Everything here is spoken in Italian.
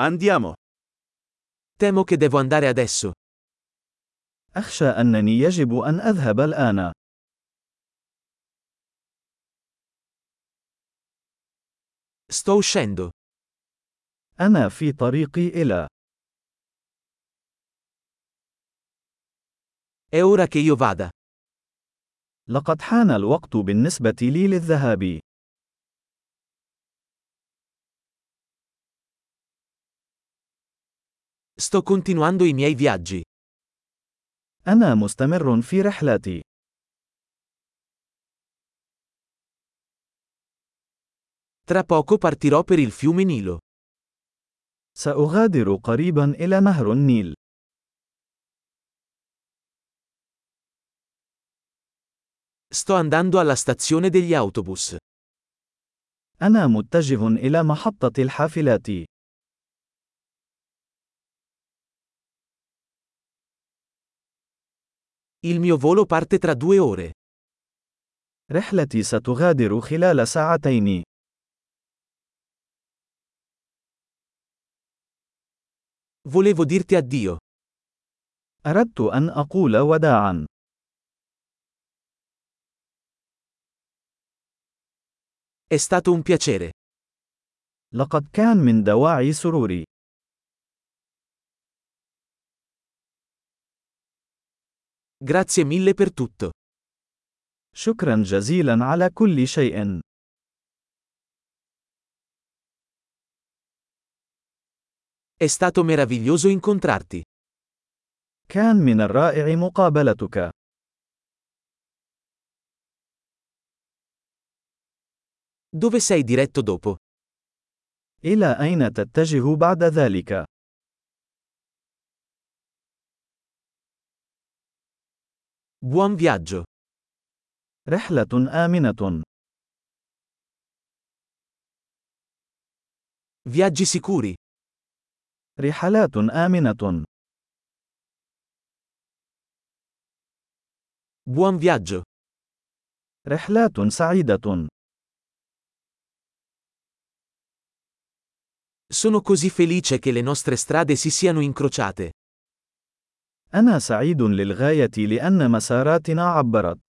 Andiamo. Temo che devo andare adesso. أخشى أنني يجب أن أذهب الآن. Sto uscendo. أنا في طريقي إلى. È ora che io vada. لقد حان الوقت بالنسبة لي للذهاب. Sto continuando i miei viaggi. أنا مستمر في رحلتي. Tra poco partirò per il fiume Nilo. سأغادر قريبا إلى نهر النيل. Sto andando alla stazione degli autobus. أنا متجه إلى محطة الحافلات. Il mio volo parte tra due ore. رحلتي ستغادر خلال ساعتين. Volevo dirti addio. أردت أن أقول وداعا. È stato un piacere. لقد كان من دواعي سروري. Grazie mille per tutto. شكرا جزيلا على كل شيء. È stato meraviglioso incontrarti. كان من الرائع مقابلتك. Dove sei diretto dopo? إلى أين تتجه بعد ذلك؟ Buon viaggio. رحلة آمنة. Viaggi sicuri. رحلات آمنة. Buon viaggio. رحلات سعيدة. Sono così felice che le nostre strade si siano incrociate. أنا سعيد للغاية لأن مساراتنا عبرت.